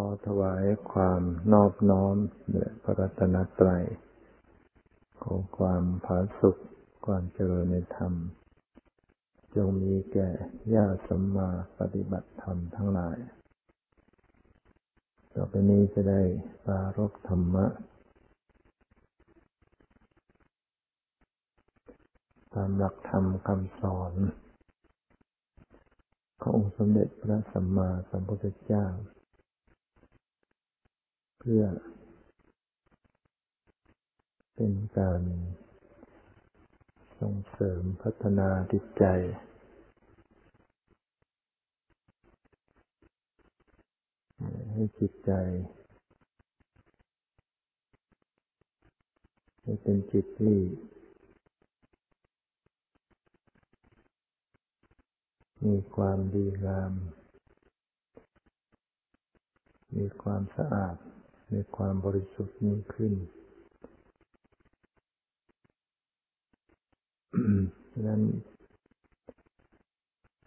อถวายความนอบน้อมแด่พระรัตนตรัย ขอความผาสุขความเจริญในธรรม จงมีแก่ญาติสัมมาปฏิบัติธรรมทั้งหลาย ต่อไปนี้จะได้ปารบธรรมะ ตามหลักธรรมคำสอนขององค์สมเด็จพระสัมมาสัมพุทธเจ้า เพื่อ เป็นการส่งเสริมพัฒนาจิตใจ ให้จิตใจ ให้เป็นจิตที่มีความดีงาม มีความสะอาด มีความบริสุทธิ์ยิ่งขึ้นดังนั้น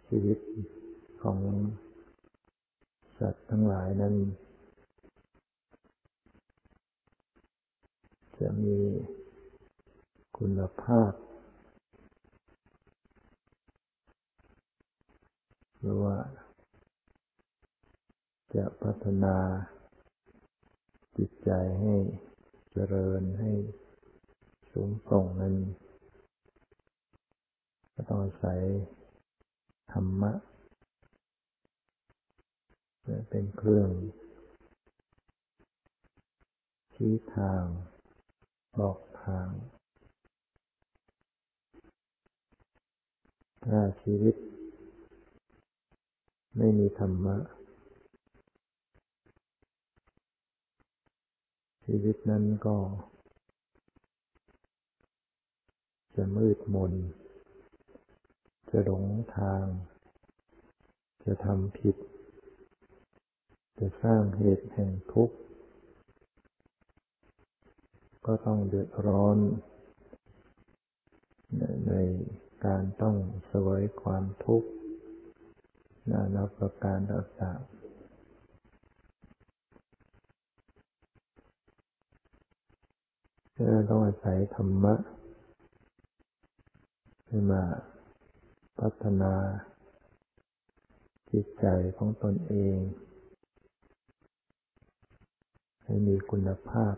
ชีวิตของสัตว์ทั้งหลายนั้น จะมีคุณภาพหรือว่าจะพัฒนา จิตใจให้เจริญให้สูงส่งนั้นก็ต้องอาศัยธรรมะเป็นเครื่องชี้ทาง บอกทาง ถ้าชีวิต ไม่มีธรรมะ ชีวิตนั้นก็ จะมืดมน จะหลงทาง จะทำผิด จะสร้างเหตุแห่งทุกข์ ก็ต้องเดือดร้อน ในการต้องเสวยความทุกข์นานาประการต่างๆ เราต้องอาศัยธรรมะให้มาพัฒนา จิตใจของตนเอง ให้มีคุณภาพ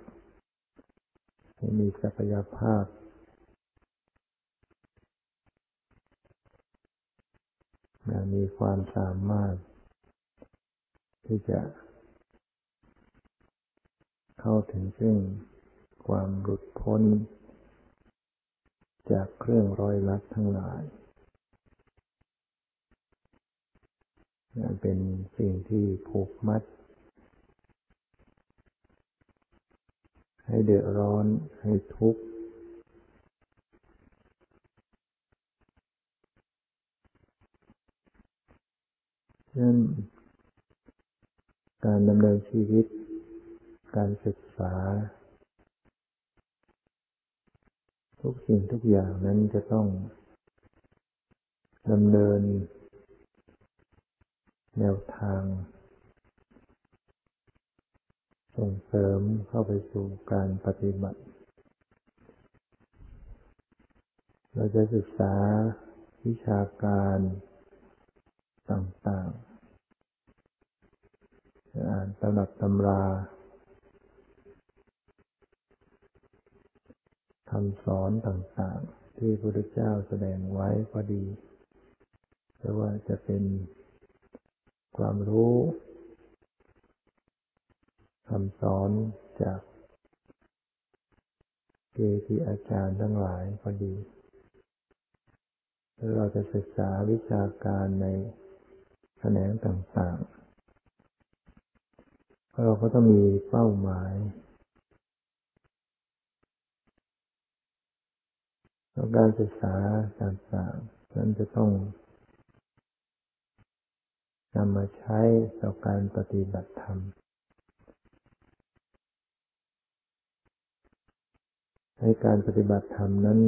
ให้มีศักยภาพ มีความสามารถ ที่จะเข้าถึงซึ่ง ความหลุดพ้น จากเครื่องร้อยลัดทั้งหลายนั่นเป็นสิ่งที่ผูกมัด ให้เดือดร้อนให้ทุกข์นั้นการดำเนินชีวิต การศึกษา ทุกสิ่งทุกอย่างนั้นจะต้องดำเนิน แนวทาง ส่งเสริมเข้าไปสู่การปฏิบัติ เราจะศึกษาวิชาการต่างๆอ่านตำนับตำรา คำสอนต่างๆ ที่พระพุทธเจ้าแสดงไว้ก็ดีไม่ว่าจะเป็นความรู้คำสอนจากเกจิอาจารย์ทั้งหลายก็ดีหรือเราจะศึกษาวิชาการในแขนงต่างๆ เราก็ต้องมีเป้าหมาย การศึกษาต่างๆนั้นจะต้องนำมาใช้ต่อการปฏิบัติธรรม ให้การปฏิบัติธรรมนั้น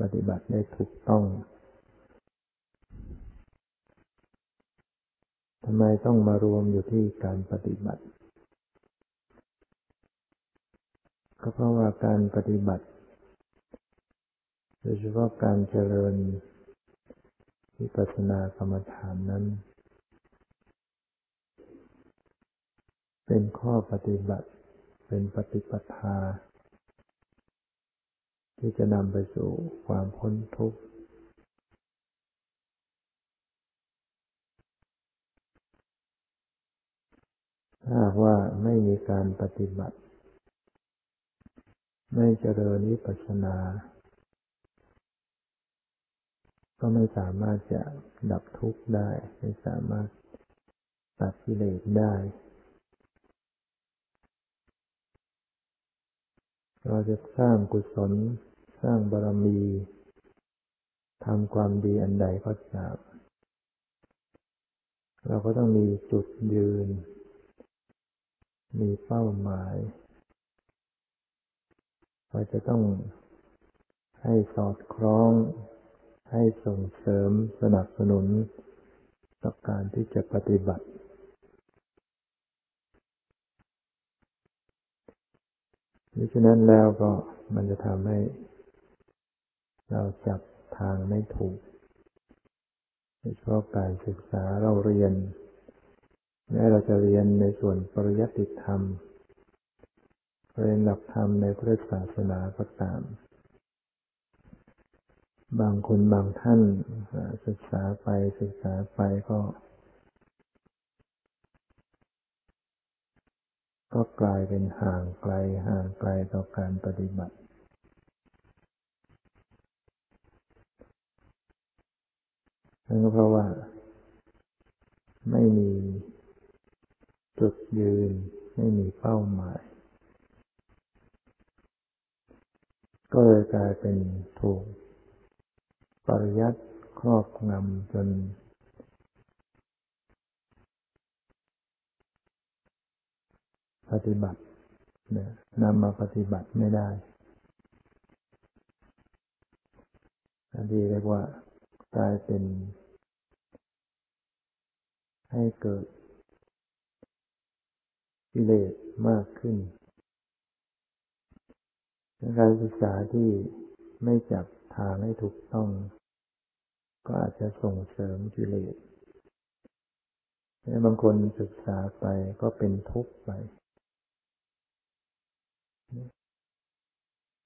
ปฏิบัติได้ถูกต้องทำไมต้องมารวมอยู่ที่การปฏิบัติ ก็เพราะว่าการปฏิบัติ โดยเฉพาะการเจริญวิปัสสนากรรมฐานนั้น เป็นข้อปฏิบัติ เป็นปฏิปทา ที่จะนำไปสู่ความพ้นทุกข์ถ้าว่าไม่มีการปฏิบัติ ไม่เจริญวิปัสสนา ก็ไม่สามารถจะดับทุกข์ได้ ไม่สามารถตัดกิเลสได้เราจะสร้างกุศล สร้างบารมีทำความดีอันใดก็ตามเราก็ต้องมีจุดยืน มีเป้าหมายเราจะต้องให้สอดคล้อง ให้ส่งเสริมสนับสนุนต่อการที่จะปฏิบัติดังนั้นแล้วก็มันจะทำให้ เราจับทางไม่ถูกโดยเฉพาะการศึกษาเราเรียน แม้เราจะเรียนในส่วนปริยัติธรรม เรียนหลักธรรมในพุทธศาสนาก็ตาม บางคนบางท่านศึกษาไปศึกษาไปก็ ก็กลายเป็นห่างไกลห่างไกลต่อการปฏิบัติ นั่นก็เพราะว่า ไม่มีจุดยืน ไม่มีเป้าหมาย ก็เลยกลายเป็นถูก ปริยัติครอบงำจนปฏิบัติเนี่ยนำมาปฏิบัติไม่ได้อันนี้เรียกว่ากลายเป็น ให้เกิดกิเลสมากขึ้น การศึกษาที่ไม่จับทางให้ถูกต้อง ก็อาจจะส่งเสริมกิเลสบางคนศึกษาไปก็เป็นทุกข์ไป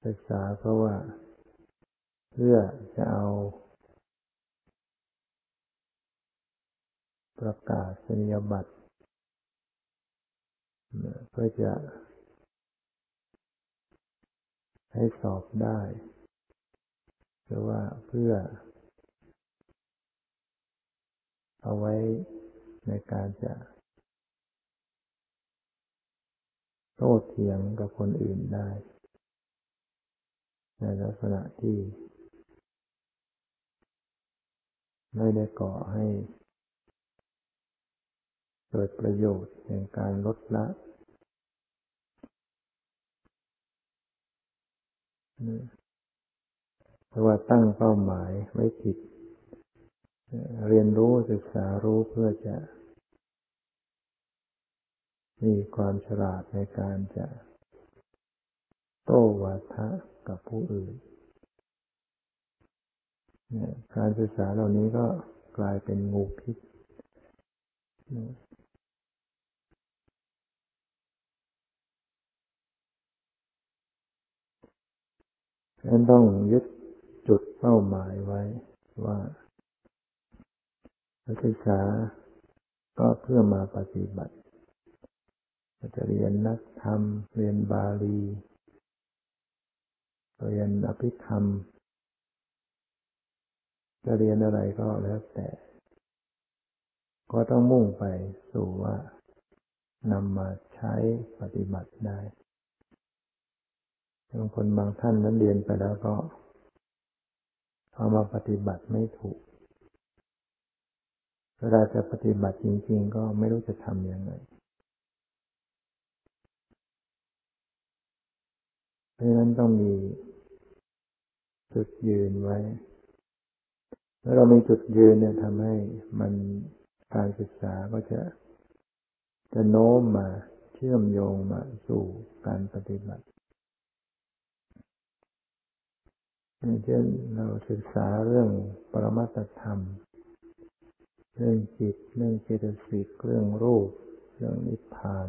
ศึกษาเพราะว่า เพื่อจะเอา ประกาศสนียบัตรเพื่อจะ ให้สอบได้ หรือว่าเพื่อ เอาไว้ในการจะโต้เถียงกับคนอื่นได้ ในลักษณะที่ ไม่ได้ก่อให้ เกิดประโยชน์ในการลดละเพราะว่าตั้งเป้าหมายไว้ผิด เรียนรู้ศึกษารู้เพื่อจะ มีความฉลาดในการจะ โต้วาทะกับผู้อื่น การศึกษาเหล่านี้ก็กลายเป็นงูพิษฉะนั้นต้องยึดจุดเป้าหมายไว้ว่า นักศึกษาก็เพื่อมาปฏิบัติจะเรียนนักธรรม เรียนบาลี เรียนอภิธรรม จะเรียนอะไรก็แล้วแต่ ก็ต้องมุ่งไปสู่ว่านำมาใช้ปฏิบัติได้บางคนบางท่านนั้นเรียนไปแล้วก็เอามาปฏิบัติไม่ถูก เวลาจะปฏิบัติจริง ๆ ก็ไม่รู้จะทำยังไงเพราะฉะนั้นต้องมีจุดยืนไว้เมื่อเรามีจุดยืนเนี่ยทำให้มันการศึกษาก็จะจะโน้มมาเชื่อมโยงมาสู่การปฏิบัติอย่างเช่นเราศึกษาเรื่องปรมัตธรรม เรื่องจิต เรื่องเจตสิก เรื่องรูป เรื่องนิพพาน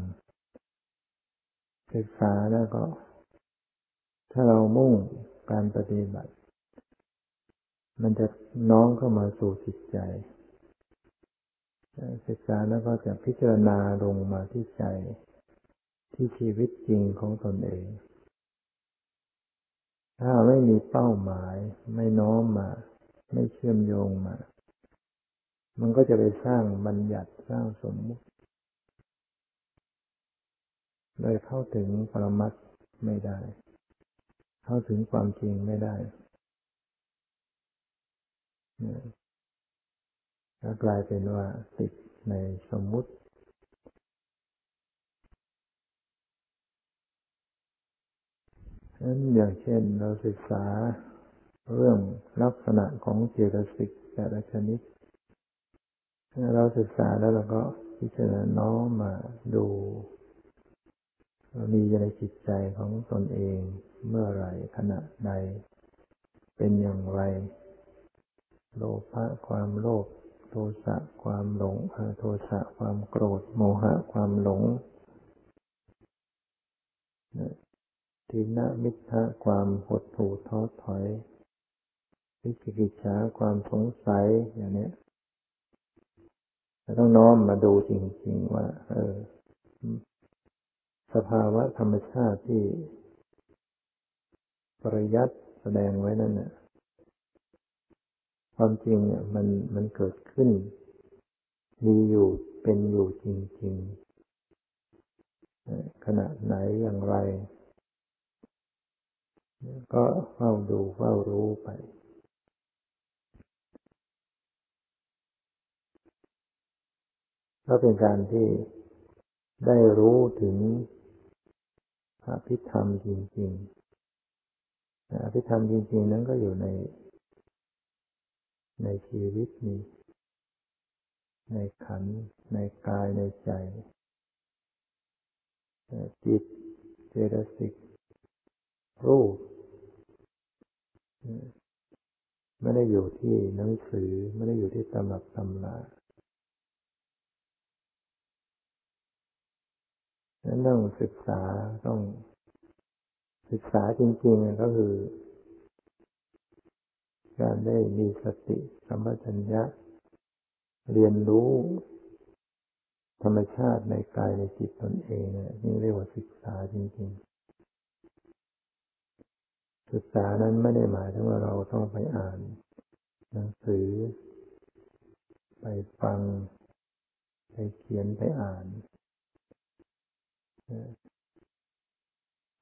ศึกษาแล้วก็ ถ้าเรามุ่งการปฏิบัติ มันจะน้องเข้ามาสู่จิตใจ ศึกษาแล้วก็จะพิจารณาลงมาที่ใจ ที่ชีวิตจริงของตนเอง ถ้าไม่มีเป้าหมาย ไม่น้อมมา ไม่เชื่อมโยงมา มันก็จะไปสร้างบัญญัติสร้างสมมุติเลยเข้าถึงปรมัตไม่ได้ เข้าถึงความจริงไม่ได้ก็กลายเป็นว่าติดในสมมุติ นั้นอย่างเช่นเราศึกษาเรื่องลักษณะของเจตสิกแต่ละชนิด เราศึกษาแล้วเราก็พิจารณาน้อมมาดูมีในจิตใจของตนเองเมื่อไรขณะใด เป็นอย่างไร โลภะความโลภโทสะความหลงโทสะความโกรธ โมหะความหลงทินมิทะความหดหู่ท้อถอยวิจิกิจฉาความสงสัยอย่างนี้ ต้องน้อมมาดูจริง ๆ ว่า เออ สภาวะธรรมชาติที่ปริยัติแสดงไว้นั่นน่ะ ความจริงเนี่ย มันมันเกิดขึ้น มีอยู่เป็นอยู่จริง ๆ ขณะไหนอย่างไร ก็เฝ้าดูเฝ้ารู้ไป ก็เป็นการที่ได้รู้ถึงอภิธรรมจริงๆอภิธรรมจริง ๆ นั้นก็อยู่ใน ในชีวิตนี้ ในขัน ในกายในใจ จิต เจตสิก รูป ไม่ได้อยู่ที่หนังสือ ไม่ได้อยู่ที่ตำรับตำรา นั้นต้องศึกษาต้องศึกษาจริงๆก็คือ การได้มีสติสัมปชัญญะ เรียนรู้ธรรมชาติในกายในจิตตนเองนี่เรียกว่าศึกษาจริงๆ ศึกษานั้นไม่ได้หมายถึงว่าเราต้องไปอ่าน หนังสือ ไปฟัง ไปเขียนไปอ่าน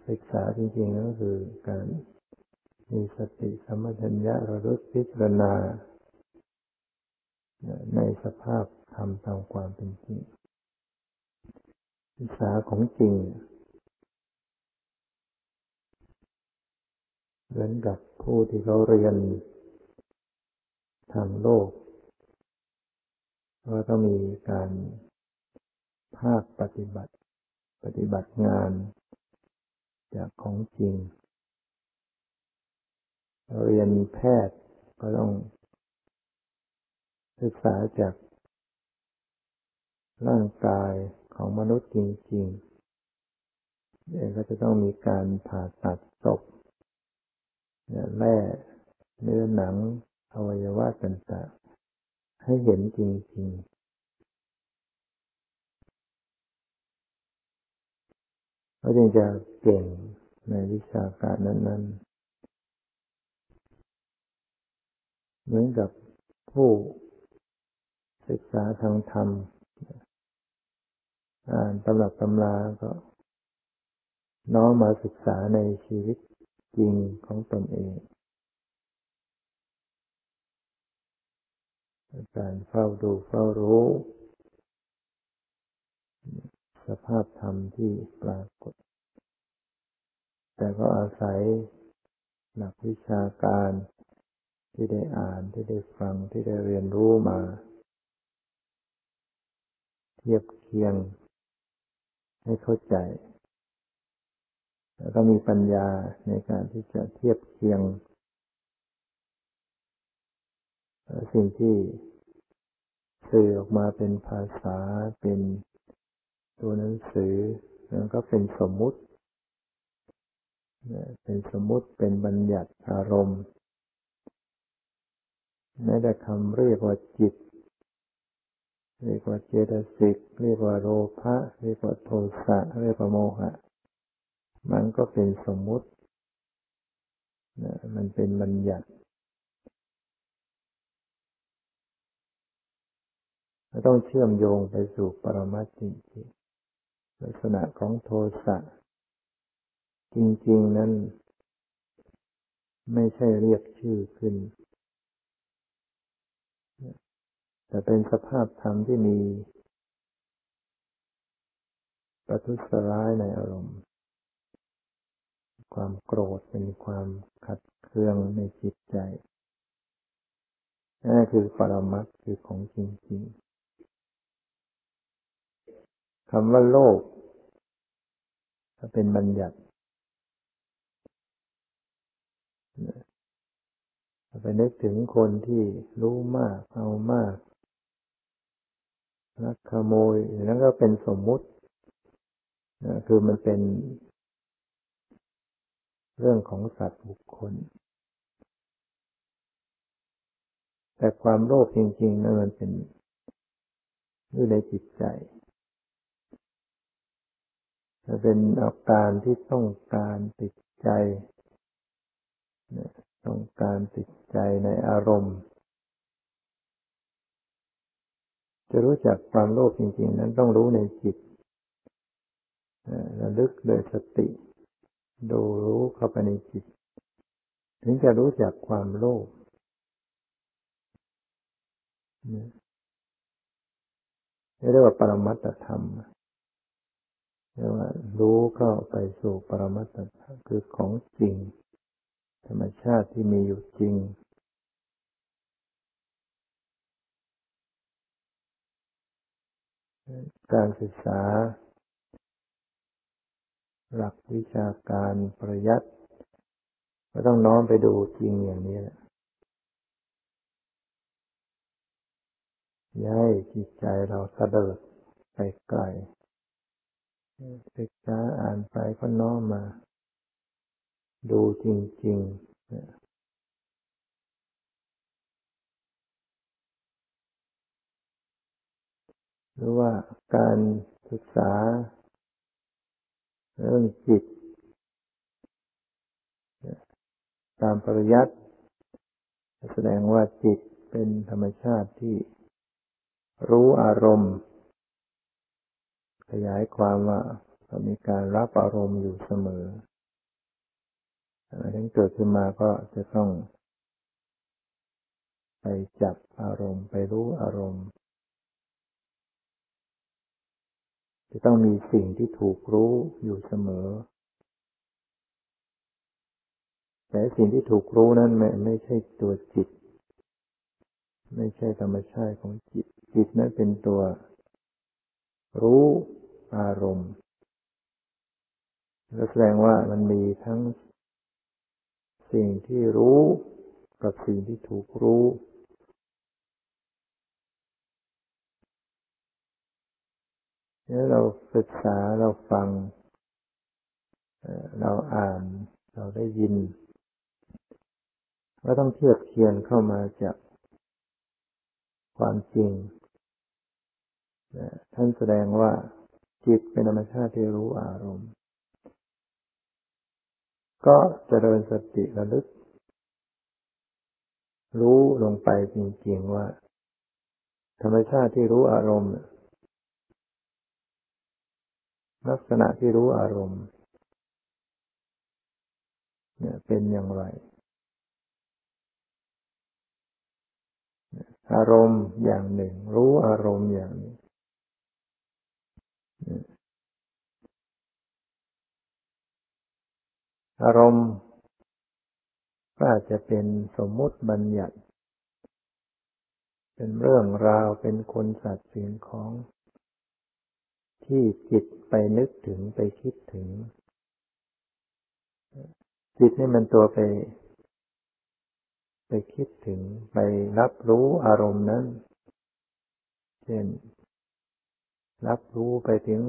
ศึกษาจริงๆก็คือการมีสติสมัชัญญะระลึกพิจารณา ในสภาพธรรมตามความเป็นจริง ศึกษาของจริงเหมือนกับผู้ที่เขาเรียนทางโลกก็ต้องมีการภาคปฏิบัติ ปฏิบัติงานจากของจริง เรียนแพทย์ก็ต้องศึกษาจากร่างกายของมนุษย์จริงๆเองก็จะต้องมีการผ่าตัดศพแร่เนื้อหนังอวัยวะต่างๆให้เห็นจริง ๆ เขาจึงจะเก่งในวิชาการนั้น ๆ เหมือนกับผู้ศึกษาทางธรรม อ่านตำรับตำราก็ น้อมมาศึกษาในชีวิตจริงของตนเองการเฝ้าดูเฝ้ารู้ สภาพธรรมที่ปรากฏ แต่ก็อาศัยหลักวิชาการที่ได้อ่านที่ได้ฟังที่ได้เรียนรู้มา เทียบเคียงให้เข้าใจ แล้วก็มีปัญญาในการที่จะเทียบเคียง สิ่งที่สื่อออกมาเป็นภาษาเป็น ตัวหนังสือมันก็เป็นสมมุติ เป็นสมมุติเป็นบัญญัติอารมณ์แม้แต่คำเรียกว่าจิต เรียกว่าเจตสิก เรียกว่าโลภะเรียกว่าโทสะ เรียกว่าโมหะ มันก็เป็นสมมุติ มันเป็นบัญญัติต้องเชื่อมโยงไปสู่ปรมัตจริง ลักษณะของโทสะจริง ๆ นั้น ไม่ใช่เรียกชื่อขึ้น แต่เป็นสภาพธรรมที่มีประทุษร้ายในอารมณ์ ความโกรธเป็นความขัดเคืองในจิตใจนั่นคือปรมัตคือของจริงๆ คำว่าโลกถ้าเป็นบัญญัติไปนึกถึงคนที่รู้มาก เอามากลักขโมยอย่างนั้นก็เป็นสมมุติคือมันเป็น เรื่องของสัตว์บุคคล แต่ความโลภจริงๆนั้นมันเป็นอยู่ในจิตใจ จะเป็นอาการที่ต้องการติดใจ ต้องการติดใจในอารมณ์ จะรู้จักความโลภจริง ๆ นั้นต้องรู้ในจิตระลึกโดยสติ ดูรู้เข้าไปในจิต ถึงจะรู้จักความโลภเรียกว่าปรมัตธรรม เรียกว่ารู้เข้าไปสู่ปรมัตถธรรมคือของจริง ธรรมชาติที่มีอยู่จริง การศึกษา หลักวิชาการประยัติก็ต้องน้อมไปดูจริงอย่างนี้แหละย้ายจิตใจเราสะเดิดไปไกล ศึกษาอ่านไปก็น้อมมา ดูจริงๆหรือว่าการศึกษาเรื่องจิต ตามปริยัติแสดงว่าจิตเป็นธรรมชาติที่รู้อารมณ์ ขยายความว่ามีการรับอารมณ์อยู่เสมออะไรที่เกิดขึ้นมาก็จะต้อง ไปจับอารมณ์ ไปรู้อารมณ์ จะต้องมีสิ่งที่ถูกรู้อยู่เสมอ แต่สิ่งที่ถูกรู้นั้นไม่ไม่ใช่ตัวจิต ไม่ใช่ธรรมชาติของจิต จิตนั้นเป็นตัวรู้ อารมณ์แสดงว่ามันมีทั้งสิ่งที่รู้กับสิ่งที่ถูกรู้นี่เราศึกษาเราฟัง เราอ่านเราได้ยิน ก็ต้องเทียบเคียงเข้ามาจากความจริง ท่านแสดงว่า จิตเป็นธรรมชาติที่รู้อารมณ์ ก็เจริญสติระลึก รู้ลงไปจริงๆว่า ธรรมชาติที่รู้อารมณ์ ลักษณะที่รู้อารมณ์ เนี่ยเป็นอย่างไรอารมณ์อย่างหนึ่ง รู้อารมณ์อย่างหนี้ อารมณ์ก็อาจจะเป็นสมมุติบัญญัติ เป็นเรื่องราวเป็นคนสัตว์สิ่งของ ที่จิตไปนึกถึงไปคิดถึง จิตนี่มันตัวไป ไปคิดถึงไปรับรู้อารมณ์นั้น เช่น รับรู้ไปถึง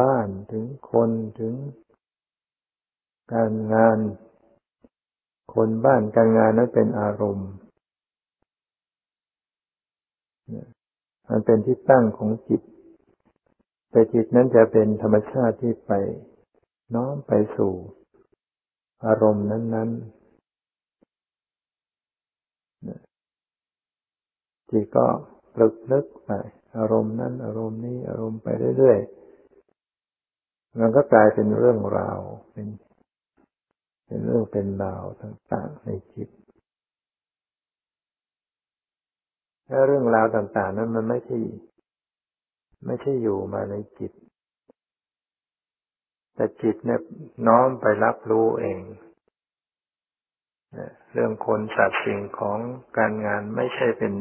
บ้านถึงคนถึง การงาน คนบ้านการงานนั้นเป็นอารมณ์ มันเป็นที่ตั้งของจิต แต่จิตนั้นจะเป็นธรรมชาติที่ไปน้อมไปสู่ อารมณ์นั้น ๆ จิตก็ปลึกลึกไป อารมณ์นั้น อารมณ์นี้อารมณ์ไปเรื่อยๆมันก็กลายเป็นเรื่องราว เป็น เป็นเรื่องเป็นราวต่างๆในจิตและเรื่องราวต่าง ๆ นั้นมันไม่ใช่ไม่ใช่อยู่มาในจิต แต่จิตเนี่ยน้อมไปรับรู้เองเรื่องคนสัตว์สิ่งของการงานไม่ใช่เป็น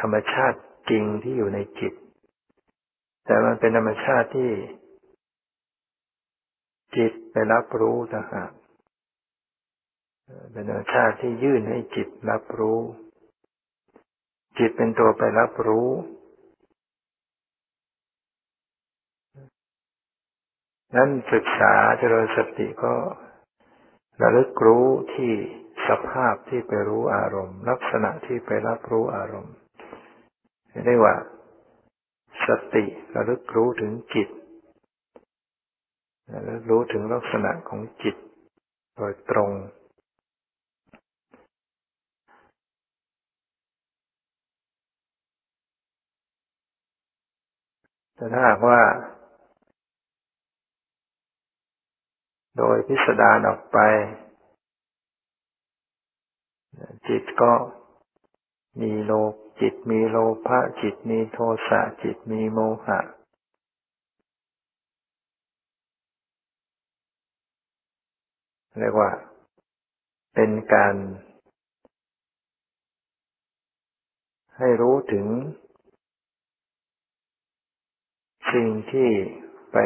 ธรรมชาติจริงที่อยู่ในจิต แต่มันเป็นธรรมชาติที่จิตไปรับรู้ต่างหาก เป็นธรรมชาติที่ยื่นให้จิตรับรู้ จิตเป็นตัวไปรับรู้ นั้นศึกษาเจริญสติก็ระลึกรู้ที่สภาพที่ไปรู้อารมณ์ ลักษณะที่ไปรับรู้อารมณ์เรียกว่า สติระลึกรู้ถึงจิตระลึกรู้ถึงลักษณะของจิต โดยตรง แต่ถ้าหากว่า โดยพิสดารออกไป จิตก็มีโลภจิตมีโลภะจิตมีโทสะจิตมีโมหะเรียกว่า เป็นการ ให้รู้ถึง สิ่งที่ไป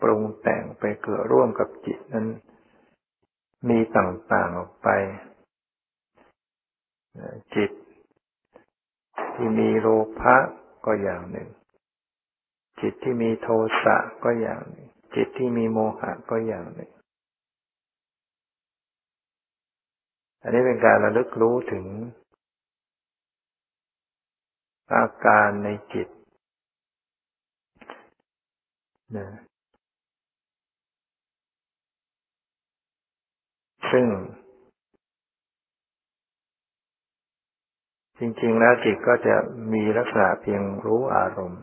ปรุงแต่งไปเกิดร่วมกับจิตนั้น มีต่างๆออกไปจิต ที่มีโลภะก็อย่างหนึ่ง จิตที่มีโทสะก็อย่างหนึ่ง จิตที่มีโมหะก็อย่างหนึ่ง อันนี้เป็นการระลึกรู้ถึงอาการในจิต นะซึ่ง จริง ๆ แล้วจิตก็จะมีลักษณะเพียงรู้อารมณ์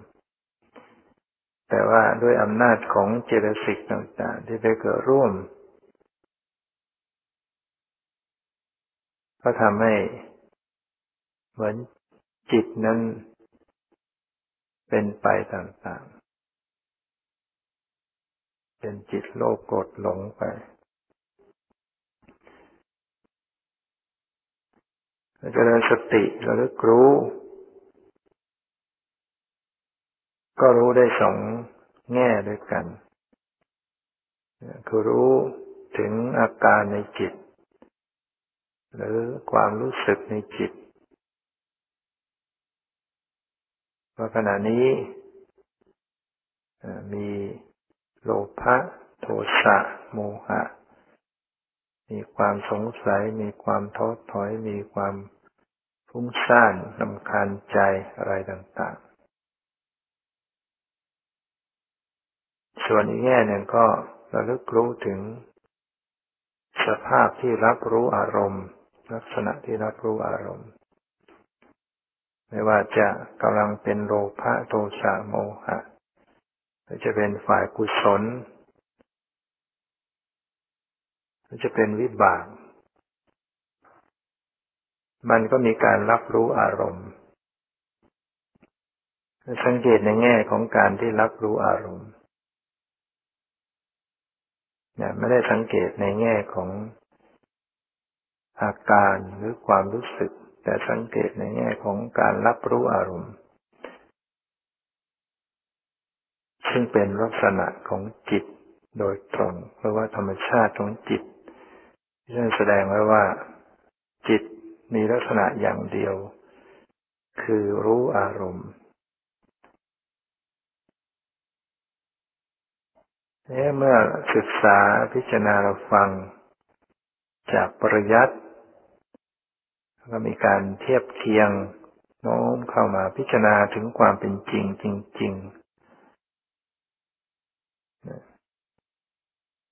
แต่ว่าด้วยอำนาจของเจตสิกต่างๆ ที่ไปเกิดร่วม ก็ทำให้เหมือนจิตนั้นเป็นไปต่างๆ เป็นจิตโลภโกรธหลงไป เจริญสติระลึกรู้ ก็รู้ได้สองแง่ด้วยกัน คือรู้ถึงอาการในจิต หรือความรู้สึกในจิตว่าขณะนี้มี โลภะโทสะโมหะ มีความสงสัย มีความท้อถอย มีความฟุ้งซ่านลำคาญใจอะไรต่างๆ ส่วนอีกแง่หนึ่งก็ระลึกรู้ถึง สภาพที่รับรู้อารมณ์ ลักษณะที่รับรู้อารมณ์ ไม่ว่าจะกำลังเป็นโลภะโทสะโมหะ หรือจะเป็นฝ่ายกุศลหรือจะเป็นวิบาก มันก็มีการรับรู้อารมณ์ สังเกตในแง่ของการที่รับรู้อารมณ์เนี่ยไม่ได้สังเกตในแง่ของอาการหรือความรู้สึก แต่สังเกตในแง่ของการรับรู้อารมณ์ ซึ่งเป็นลักษณะของจิตโดยตรงเพราะว่าธรรมชาติของจิตที่แสดงไว้ว่า จิตมีลักษณะอย่างเดียว คือรู้อารมณ์เมื่อศึกษาพิจารณาเราฟังจากปริยัติก็มีการเทียบเคียงโน้มเข้ามาพิจารณาถึงความเป็นจริงจริง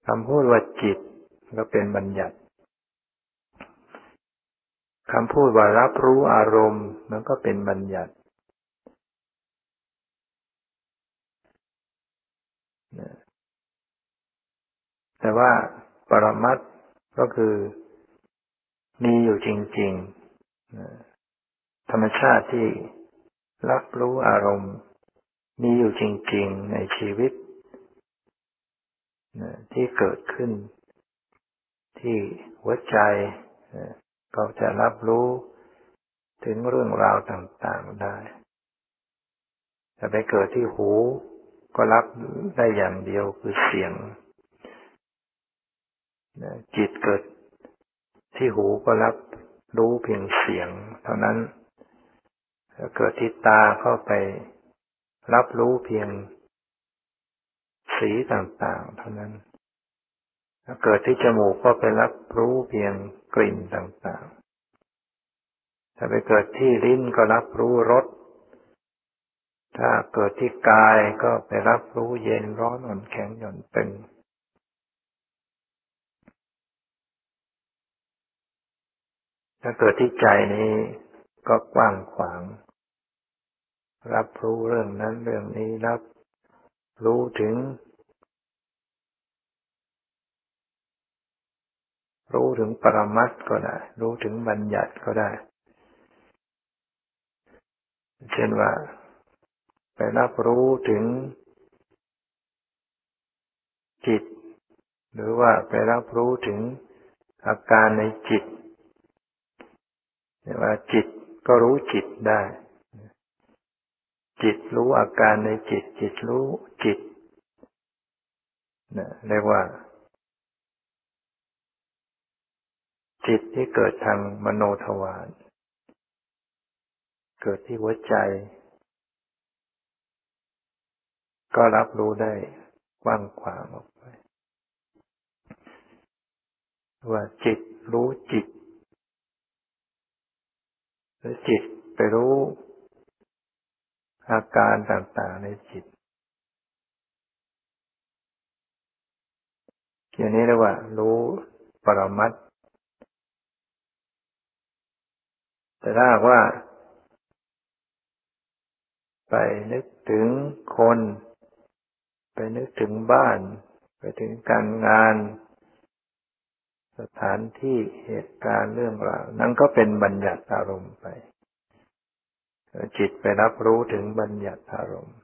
คำพูดว่าจิตก็เป็นบัญญัติคำพูดว่ารับรู้อารมณ์มันก็เป็นบัญญัติแต่ว่าปรมัตก็คือมีอยู่จริงๆ ธรรมชาติที่รับรู้อารมณ์ มีอยู่จริงๆ ในชีวิต ที่เกิดขึ้น ที่หัวใจก็จะรับรู้ถึงเรื่องราวต่างๆได้แต่ไปเกิดที่หูก็รับได้อย่างเดียวคือเสียง จิตเกิดที่หูก็รับรู้เพียงเสียง เท่านั้นเกิดที่ตาเข้าไปรับรู้เพียง สีต่างๆ เท่านั้น ถ้าเกิดที่จมูกก็ไปรับรู้เพียงกลิ่นต่างๆ ถ้าไปเกิดที่ลิ้นก็รับรู้รส ถ้าเกิดที่กายก็ไปรับรู้เย็นร้อนอ่อนแข็งหย่อนตึงถ้าเกิดที่ใจนี้ก็กว้างขวาง รับรู้เรื่องนั้นเรื่องนี้รับรู้ถึง รู้ถึงปรมัตก็ได้ รู้ถึงบัญญัติก็ได้ เช่นว่า ไปรับรู้ถึงจิต หรือว่าไปรับรู้ถึงอาการในจิตว่าจิตก็รู้จิตได้ จิตรู้อาการในจิต จิตรู้จิตเรียกว่า จิตที่เกิดทางมโนทวาร เกิดที่หัวใจ ก็รับรู้ได้กว้างขวางออกไป ว่าจิตรู้จิต หรือจิตไปรู้อาการต่างๆในจิตอย่างนี้เรียกว่า รู้ปรมัต แต่ถ้าว่า ไปนึกถึงคน ไปนึกถึงบ้าน ไปถึงการงาน สถานที่เหตุการณ์เรื่องราวนั่นก็เป็นบัญญัติอารมณ์ไป จิตไปรับรู้ถึงบัญญัติอารมณ์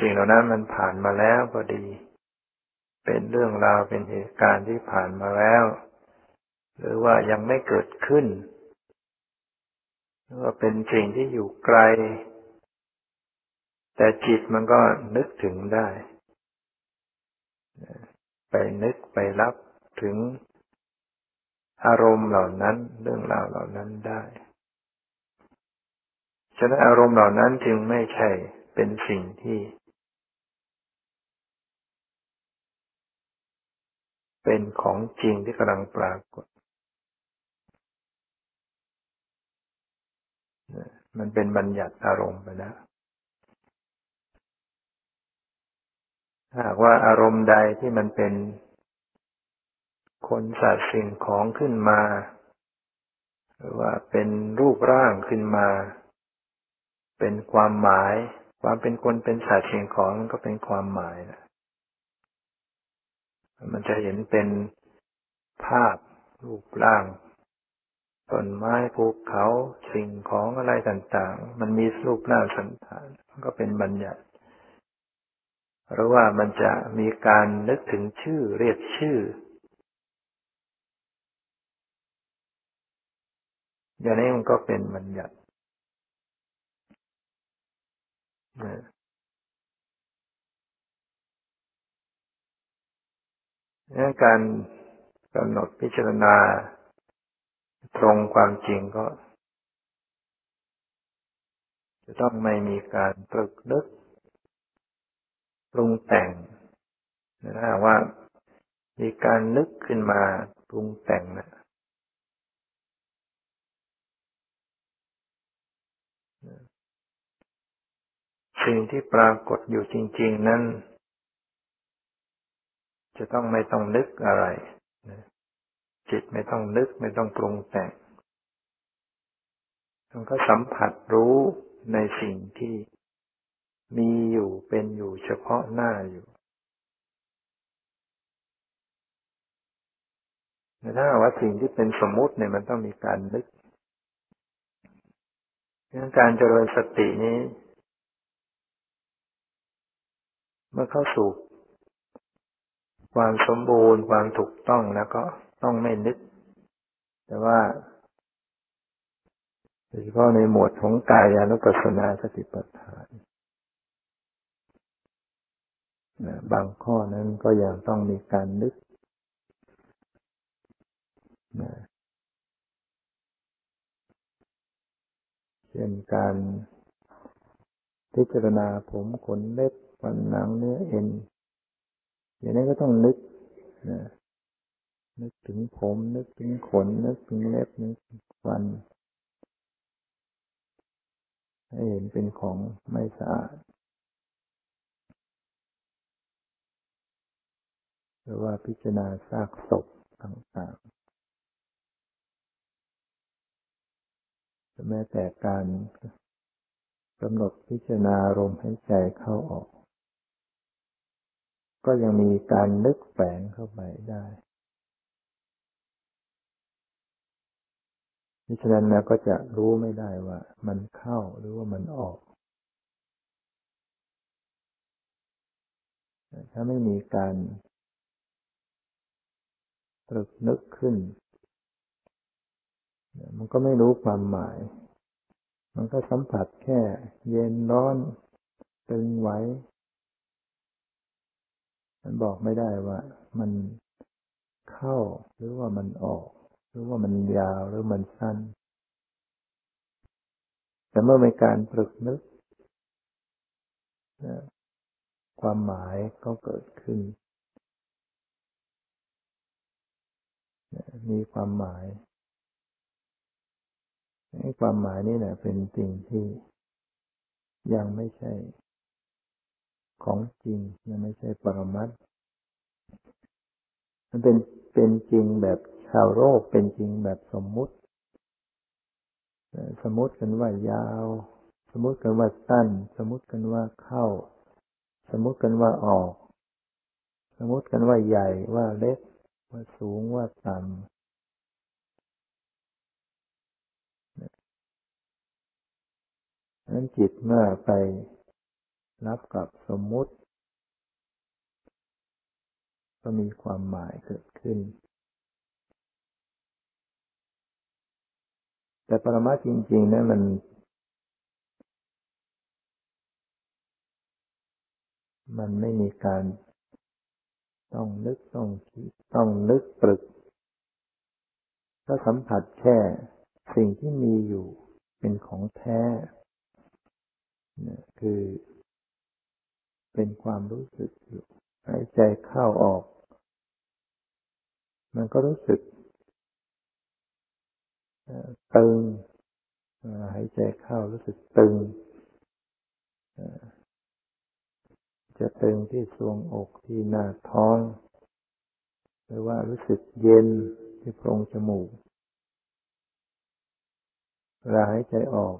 สิ่งเหล่านั้นมันผ่านมาแล้วก็ดี เป็นเรื่องราวเป็นเหตุการณ์ที่ผ่านมาแล้ว ว่ายังไม่เกิดขึ้นว่าเป็นสิ่งที่อยู่ไกล แต่จิตมันก็นึกถึงได้ ไปนึกไปรับถึงอารมณ์เหล่านั้น เรื่องราวเหล่านั้นได้ฉะนั้นอารมณ์เหล่านั้นจึงไม่ใช่เป็นสิ่งที่ เป็นของจริงที่กำลังปรากฏ มันเป็นบัญญัติอารมณ์ไปแล้วหากว่าอารมณ์ใดที่มันเป็นคนสัตว์สิ่งของขึ้นมา หรือว่าเป็นรูปร่างขึ้นมา เป็นความหมาย ความเป็นคนเป็นสัตว์สิ่งของมันก็เป็นความหมายนะมันจะเห็นเป็นภาพรูปร่าง ต้นไม้ภูเขาสิ่งของอะไรต่างๆ มันมีรูปหน้าสันฐานก็เป็นบัญญัติหรือว่ามันจะมีการนึกถึงชื่อเรียกชื่อ อย่างนี้มันก็เป็นบัญญัติการกำหนดพิจารณา ตรงความจริงก็ จะต้องไม่มีการตรึกนึกปรุงแต่งนะว่ามีการนึกขึ้นมาปรุงแต่งนะสิ่งที่ปรากฏอยู่จริง ๆ นั้น จะต้องไม่ต้องนึกอะไร จิตไม่ต้องนึกไม่ต้องปรุงแต่งมันก็สัมผัสรู้ในสิ่งที่มีอยู่เป็นอยู่เฉพาะหน้าอยู่แต่ถ้าว่าสิ่งที่เป็นสมมุติเนี่ยมันต้องมีการนึกดังการเจริญสตินี้ เมื่อเข้าสู่ความสมบูรณ์ความถูกต้องแล้วก็ ต้องไม่นึก แต่ว่าโดยเฉพาะในหมวดของกายานุปัสสนาสติปัฏฐานบางข้อนั้นก็ยังต้องมีการนึกเช่นการพิจารณาผมขนเล็บฟันหนังเนื้อเอ็นอย่างนี้ก็ต้องนึกนะ นึกถึงผม นึกถึงขน นึกถึงเล็บ นึกถึงฟันให้เห็นเป็นของไม่สะอาดหรือว่าพิจารณาซากศพต่างๆแม้แต่การกำหนดพิจารณาลมหายใจเข้าออก ก็ยังมีการนึกแฝงเข้าไปได้ ฉะนั้นนะก็จะรู้ไม่ได้ว่ามันเข้าหรือว่ามันออก ถ้าไม่มีการตรึกนึกขึ้น มันก็ไม่รู้ความหมาย มันก็สัมผัสแค่เย็นร้อนตึงไหวมันบอกไม่ได้ว่ามันเข้าหรือว่ามันออก หรือว่ามันยาวหรือมันสั้น แต่เมื่อมีการปรึกนึก ความหมายก็เกิดขึ้น มีความหมายความหมายนี่แหละเป็นสิ่งที่ยังไม่ใช่ของจริงยังไม่ใช่ปรมัตมันเป็นเป็นจริงแบบ ชาวโลกเป็นจริงแบบสมมุติ สมมติกันว่ายาว สมมติกันว่าสั้น สมมติกันว่าเข้า สมมติกันว่าออก สมมติกันว่าใหญ่ว่าเล็ก ว่าสูงว่าต่ำนั้นจิตเมื่อไปรับกับสมมุติ ก็มีความหมายเกิดขึ้น แต่ปรมาจริงๆนะมันมันไม่มีการต้องนึกต้องคิดต้องนึกปรึก ก็สัมผัสแค่สิ่งที่มีอยู่เป็นของแท้คือเป็นความรู้สึกอยู่หายใจเข้าออก มันก็รู้สึก ตึงหายใจเข้ารู้สึกตึง จะตึงที่ทรวงอกที่หน้าท้อง หรือว่ารู้สึกเย็นที่โพรงจมูกเวลาหายใจออก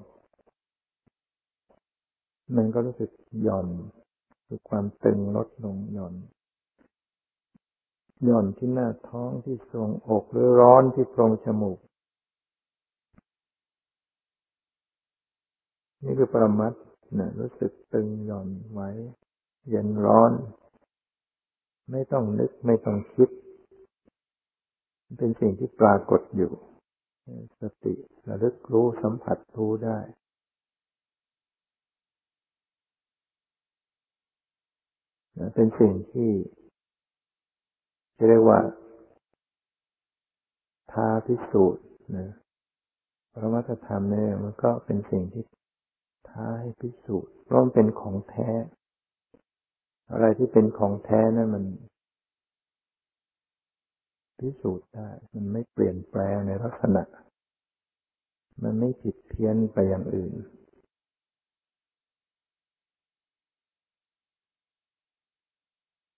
มันก็รู้สึกหย่อนคือความตึงลดลงหย่อน หย่อนที่หน้าท้องที่ทรวงอกหรือร้อนที่โพรงจมูก นี่คือปรมัตนะรู้สึกตึงหย่อนไว้ เย็นร้อน ไม่ต้องนึกไม่ต้องคิด เป็นสิ่งที่ปรากฏอยู่ สติระลึกรู้สัมผัสรู้ได้เป็นสิ่งที่จะเรียกว่าท้าพิสูจน์นะประมัตธรรมเนี่ยมันก็เป็นสิ่งที่ ท้าให้พิสูจน์เพราะมันเป็นของแท้ อะไรที่เป็นของแท้นั่นมัน พิสูจน์ได้ มันไม่เปลี่ยนแปลงในลักษณะ มันไม่ผิดเพี้ยนไปอย่างอื่น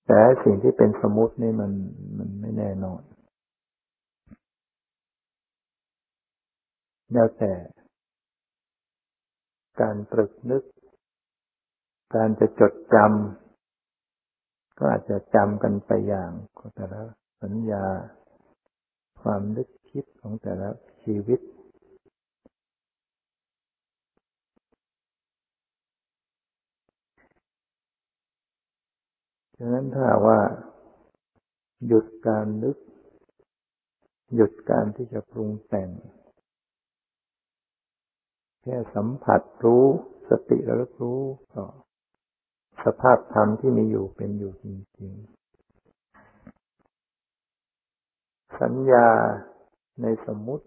แต่สิ่งที่เป็นสมมตินี่มันมันไม่แน่นอน แล้วแต่ การตรึกนึก การจะจดจำก็อาจจะจำกันไปอย่างแต่ละสัญญา ความนึกคิดของแต่ละชีวิต ฉะนั้นถ้าว่า หยุดการนึก หยุดการที่จะปรุงแต่ง แค่สัมผัสรู้ สติแล้วรู้ต่อสภาพธรรมที่มีอยู่เป็นอยู่จริงๆ สัญญาในสมมุติ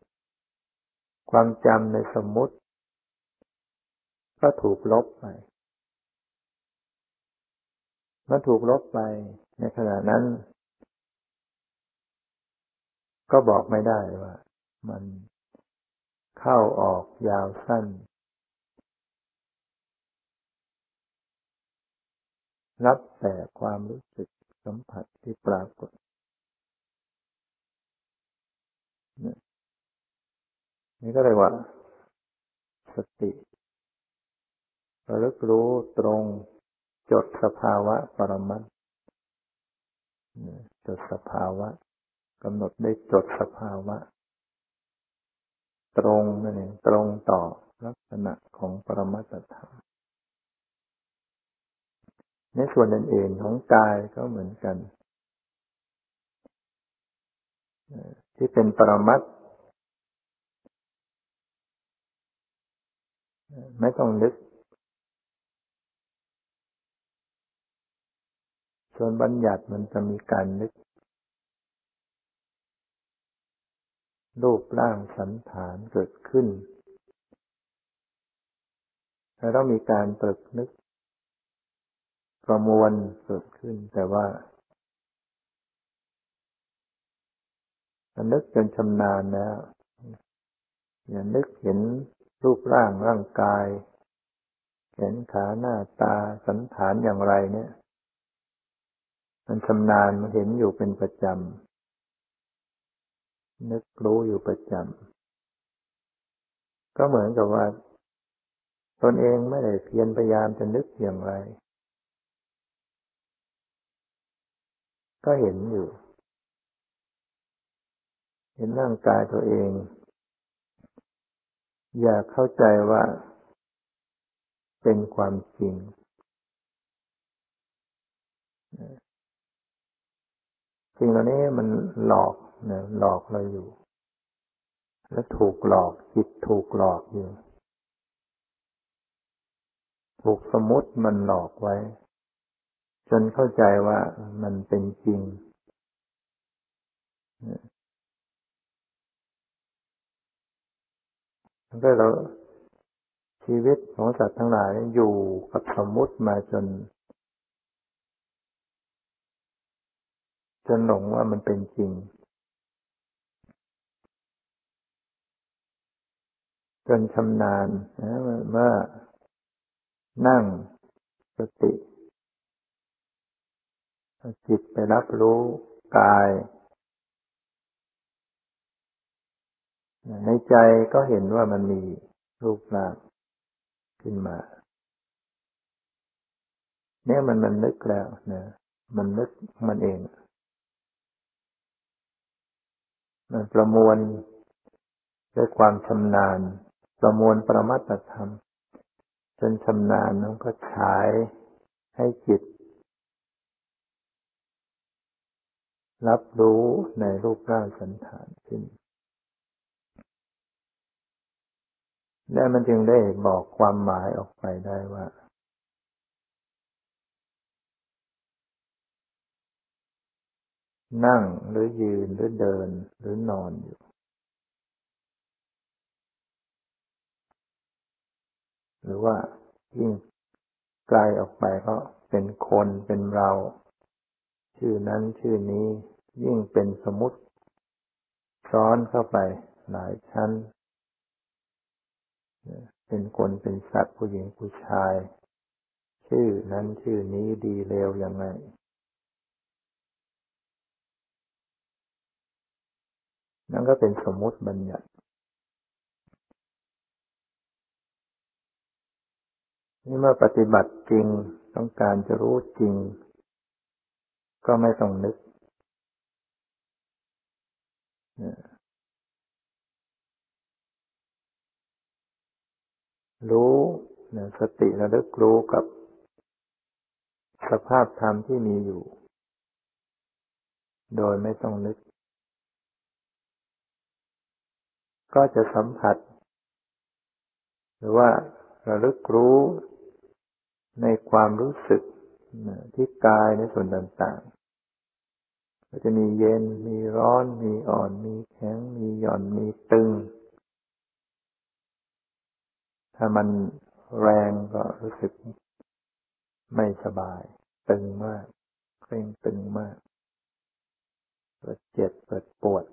ความจำในสมมุติ ก็ถูกลบไปเมื่อถูกลบไปในขณะนั้น ก็บอกไม่ได้ว่า มัน เข้าออกยาวสั้น รับแต่ความรู้สึกสัมผัสที่ปรากฏนี่ก็เลยว่า สติระลึกรู้ตรงจดสภาวะปรมัตจดสภาวะกำหนดได้จดสภาวะ ตรงนั่นเองตรงต่อลักษณะของปรมัตธรรมในส่วนอื่นๆของกายก็เหมือนกัน ที่เป็นปรมัตไม่ต้องนึก ส่วนบัญญัติมันจะมีการนึก รูปร่างสันฐานเกิดขึ้นแล้วต้องมีการตรึกนึก ประมวลเกิดขึ้น แต่ว่านึกจนชำนาญแล้วอย่านึกเห็นรูปร่างร่างกายแขนขาหน้าตาสันฐานอย่างไรเนี่ย มันชำนาญมันเห็นอยู่เป็นประจำ นึกรู้อยู่ประจำก็เหมือนกับว่า ตนเองไม่ได้เพียรพยายามจะนึกอย่างไร ก็เห็นอยู่ เห็นร่างกายตัวเอง อยากเข้าใจว่า เป็นความจริงสิ่งเหล่านี้มันหลอก หลอกเราอยู่ แล้วถูกหลอกจิตถูกหลอกอยู่ถูกสมมติมันหลอกไว้ จนเข้าใจว่ามันเป็นจริง ก็เราชีวิตของสัตว์ทั้งหลายอยู่กับสมมุติมาจน จนหลงว่ามันเป็นจริง จนชำนาญนะเมื่อนั่งสติจิตไปรับรู้กาย ในใจก็เห็นว่ามันมีรูปร่างขึ้นมา เนี่ยมันมันนึกแล้วนะมันนึกมันเอง มันประมวลด้วยความชำนาญ ประมวลประมัตธรรม จนชำนาญนั้นก็ฉายให้จิต รับรู้ในรูปร่างสันฐานขึ้นและมันจึงได้บอกความหมายออกไปได้ว่า นั่งหรือยืนหรือเดินหรือนอนอยู่ หรือว่ายิ่งไกลออกไปก็เป็นคนเป็นเรา ชื่อนั้นชื่อนี้ยิ่งเป็นสมมติซ้อนเข้าไปหลายชั้น เป็นคนเป็นสัตว์ผู้หญิงผู้ชาย ชื่อนั้นชื่อนี้ดีเลวยังไงนั่นก็เป็นสมมติบัญญัติ นี่เมื่อปฏิบัติจริงต้องการจะรู้จริง ก็ไม่ต้องนึก รู้สติระลึกรู้กับสภาพธรรมที่มีอยู่ โดยไม่ต้องนึก ก็จะสัมผัส หรือว่าระลึกรู้ ในความรู้สึกที่กายในส่วนต่างๆ ก็จะมีเย็น มีร้อน มีอ่อน มีแข็ง มีหย่อน มีตึง ถ้ามันแรงก็รู้สึกไม่สบาย ตึงมาก เคร่งตึงมากเปิดเจ็บเปิดปวด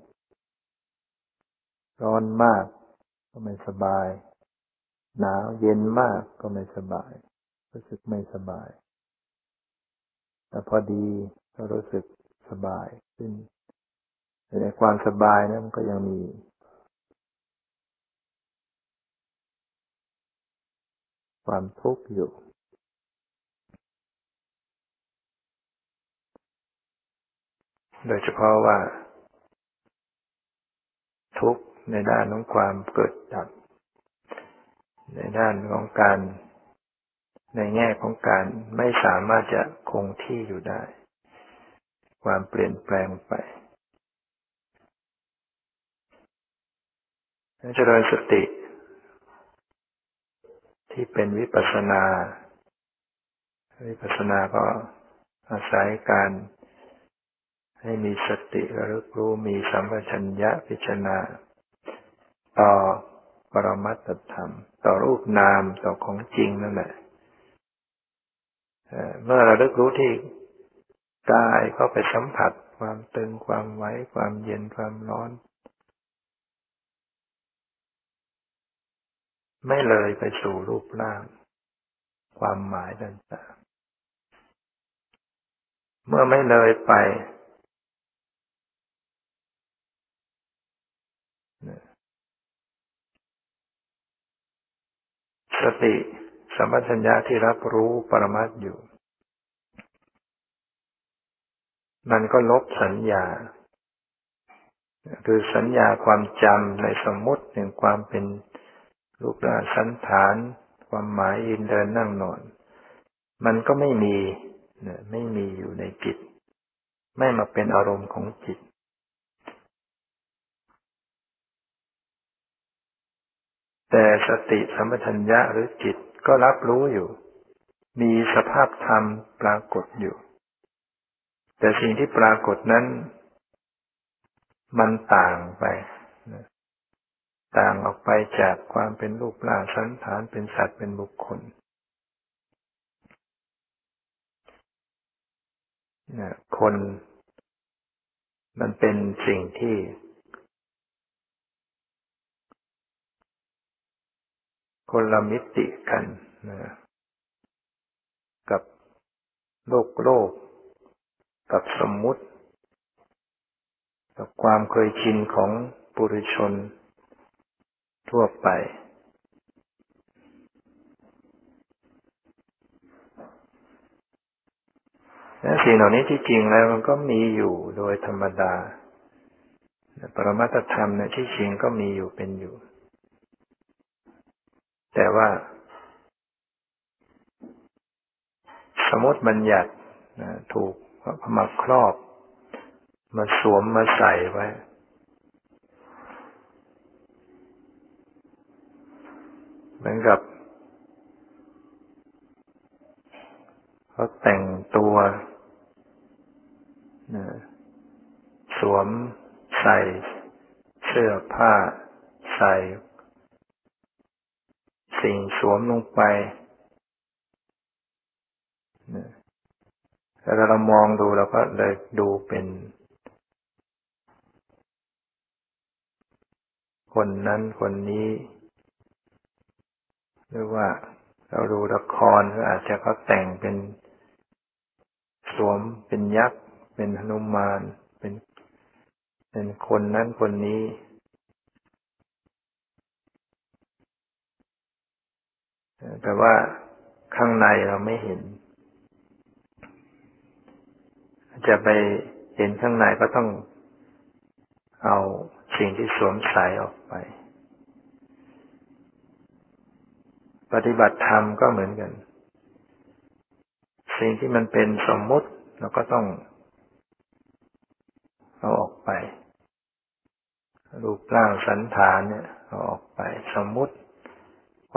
ร้อนมากก็ไม่สบาย หนาวเย็นมากก็ไม่สบาย รู้สึกไม่สบาย แต่พอดีก็รู้สึกสบายขึ้นในความสบายนะั้นมันก็ยังมีความทุกข์อยู่ โดยเฉพาะว่า ทุกข์ในด้านของความเกิดดับ ในด้านของการ ในแง่ของการไม่สามารถจะคงที่อยู่ได้ ความเปลี่ยนแปลงไปเจริญสติ ที่เป็นวิปัสนา วิปัสนาก็อาศัยการให้มีสติระลึกรู้มีสัมปชัญญะพิจารณา ต่อปรมัตถธรรม ต่อรูปนามต่อของจริงนั่นแหละ เมื่อเราลึกรู้ที่กายก็ไปสัมผัสความตึงความไว้ความเย็นความร้อน ไม่เลยไปสู่รูปร่าง ความหมายต่างๆ เมื่อไม่เลยไปสติ สัมปชัญญะที่รับรู้ปรมัตอยู่ มันก็ลบสัญญา คือสัญญาความจำในสมมติหนึ่งความเป็นรูปร่างสันฐาน ความหมายยินเดินนั่งนอน มันก็ไม่มีไม่มีอยู่ในจิต ไม่มาเป็นอารมณ์ของจิตแต่สติสัมปชัญญะหรือจิต ก็รับรู้อยู่ มีสภาพธรรมปรากฏอยู่ แต่สิ่งที่ปรากฏนั้น มันต่างไป ต่างออกไปจากความเป็นรูปร่างสันฐานเป็นสัตว์เป็นบุคคลคนมันเป็นสิ่งที่ คนละมิติกันนะกับโลกโลก กับสมมุติ กับความเคยชินของปุถุชนทั่วไป และสิ่งเหล่านี้ที่จริงแล้วมันก็มีอยู่โดยธรรมดา ปรมัตธรรมเนี่ยที่จริงก็มีอยู่เป็นอยู่ แต่ว่า สมมติบัญญัติถูกมาครอบ มาสวมมาใส่ไว้ เหมือนกับเขาแต่งตัวสวมใส่เสื้อผ้า ใส่ สิ่งสวมลงไปแต่เรามองดูเราก็เลยดูเป็น คนนั้นคนนี้ หรือว่าเราดูละครก็อาจจะเขาแต่งเป็นสวมเป็นยักษ์ เป็นหนุมาน เป็น เป็นคนนั้นคนนี้ แต่ว่าข้างในเราไม่เห็น จะไปเห็นข้างในก็ต้องเอาสิ่งที่สวมใส่ออกไป ปฏิบัติธรรมก็เหมือนกัน สิ่งที่มันเป็นสมมุติเราก็ต้องเอาออกไปรูปร่างสันฐานเนี่ยเอาออกไป สมมุติ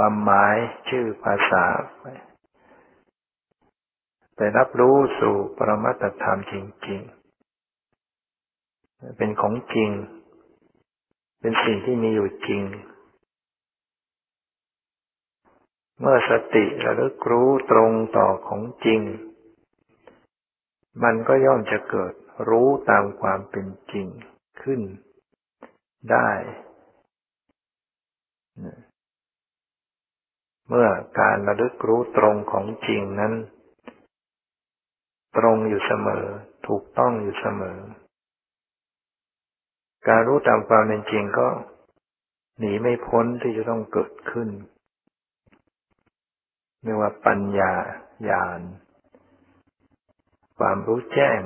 ความหมายชื่อภาษาไปไปรับรู้สู่ปรมัตธรรมจริง ๆ เป็นของจริง เป็นสิ่งที่มีอยู่จริง เมื่อสติระลึกรู้ตรงต่อของจริง มันก็ย่อมจะเกิดรู้ตามความเป็นจริงขึ้นได้ เมื่อการระลึกรู้ตรงของจริงนั้น ตรงอยู่เสมอ ถูกต้องอยู่เสมอ การรู้ตามความเป็นจริงก็ หนีไม่พ้นที่จะต้องเกิดขึ้นเรียกว่าปัญญาญาณ ความรู้แจ้ง